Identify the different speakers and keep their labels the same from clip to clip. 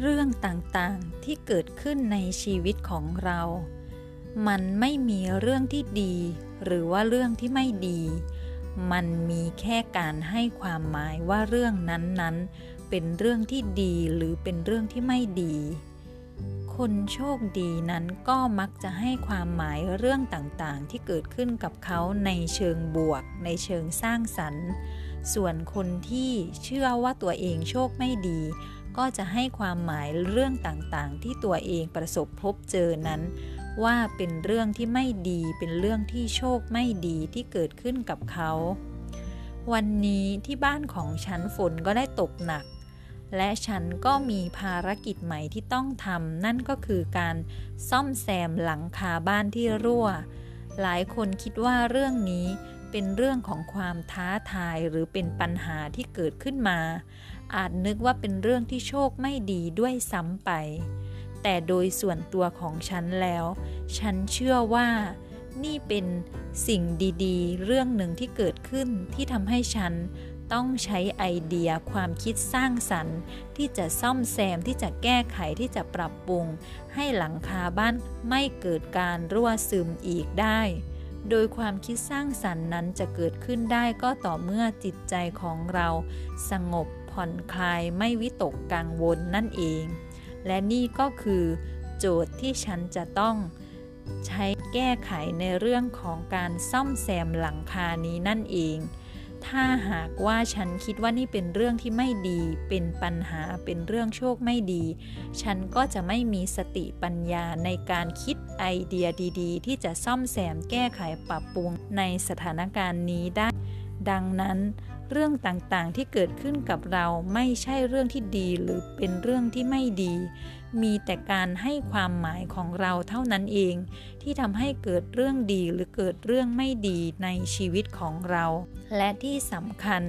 Speaker 1: เรื่องต่างๆที่เกิดขึ้นในชีวิตของเรา มันไม่มีเรื่องที่ดี หรือว่าเรื่องที่ไม่ดี มันมีแค่การให้ความหมายว่าเรื่องนั้นๆ เป็นเรื่องที่ดีหรือเป็นเรื่องที่ไม่ดี คนโชคดีนั้นก็มักจะให้ความหมายเรื่องต่างๆ ที่เกิดขึ้นกับเขาในเชิงบวก ในเชิงสร้างสรรค์ ส่วนคนที่เชื่อว่าตัวเองโชคไม่ดี ก็จะให้ความหมายเรื่องต่างๆ ที่ตัวเองประสบพบเจอนั้น ว่าเป็นเรื่องที่ไม่ดีเป็นเรื่องที่โชคไม่ดีที่เกิดขึ้นกับเขา วันนี้ที่บ้านของฉันฝนก็ได้ตกหนัก และฉันก็มีภารกิจใหม่ที่ต้องทำนั่นก็คือการซ่อมแซมหลังคาบ้านที่รั่ว หลายคนคิดว่าเรื่องนี้ เป็นเรื่องของความท้าทายหรือเป็นปัญหาที่เกิดขึ้นมา อาจนึกว่าเป็นเรื่องที่โชคไม่ดีด้วยซ้ำไป แต่โดยส่วนตัวของฉันแล้ว ฉันเชื่อว่านี่เป็นสิ่งดีๆ เรื่องหนึ่งที่เกิดขึ้นที่ทำให้ฉันต้องใช้ไอเดียความคิดสร้างสรรค์ ที่จะซ่อมแซมที่จะแก้ไขที่จะปรับปรุง ให้หลังคาบ้านไม่เกิดการรั่วซึมอีกได้ โดยความคิดสร้างสรรค์นั้นจะเกิดขึ้นได้ก็ต่อเมื่อจิตใจของเราสงบผ่อนคลายไม่วิตกกังวลนั่นเอง และนี่ก็คือโจทย์ที่ฉันจะต้องใช้แก้ไขในเรื่องของการซ่อมแซมหลังคานี้นั่นเอง ถ้าหากว่าฉันคิดว่านี่เป็นเรื่องที่ไม่ดี เป็นปัญหาเป็นเรื่องโชคไม่ดี ฉันก็จะไม่มีสติปัญญาในการคิดไอเดียดีๆ ที่จะซ่อมแซมแก้ไขปรับปรุงในสถานการณ์นี้ได้ ดังนั้น เรื่องต่างๆที่เกิดขึ้นกับเราไม่ใช่เรื่องที่ดีหรือเป็นเรื่องที่ไม่ดี มีแต่การให้ความหมายของเราเท่านั้นเอง ที่ทำให้เกิดเรื่องดีหรือเกิดเรื่องไม่ดีในชีวิตของเรา และที่สำคัญ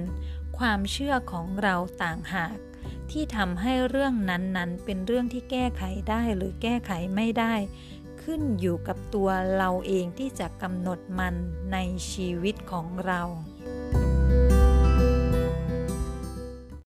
Speaker 1: ความเชื่อของเราต่างหาก ที่ทำให้เรื่องนั้นๆ เป็นเรื่องที่แก้ไขได้หรือแก้ไขไม่ได้ ขึ้นอยู่กับตัวเราเองที่จะกำหนดมันในชีวิตของเรา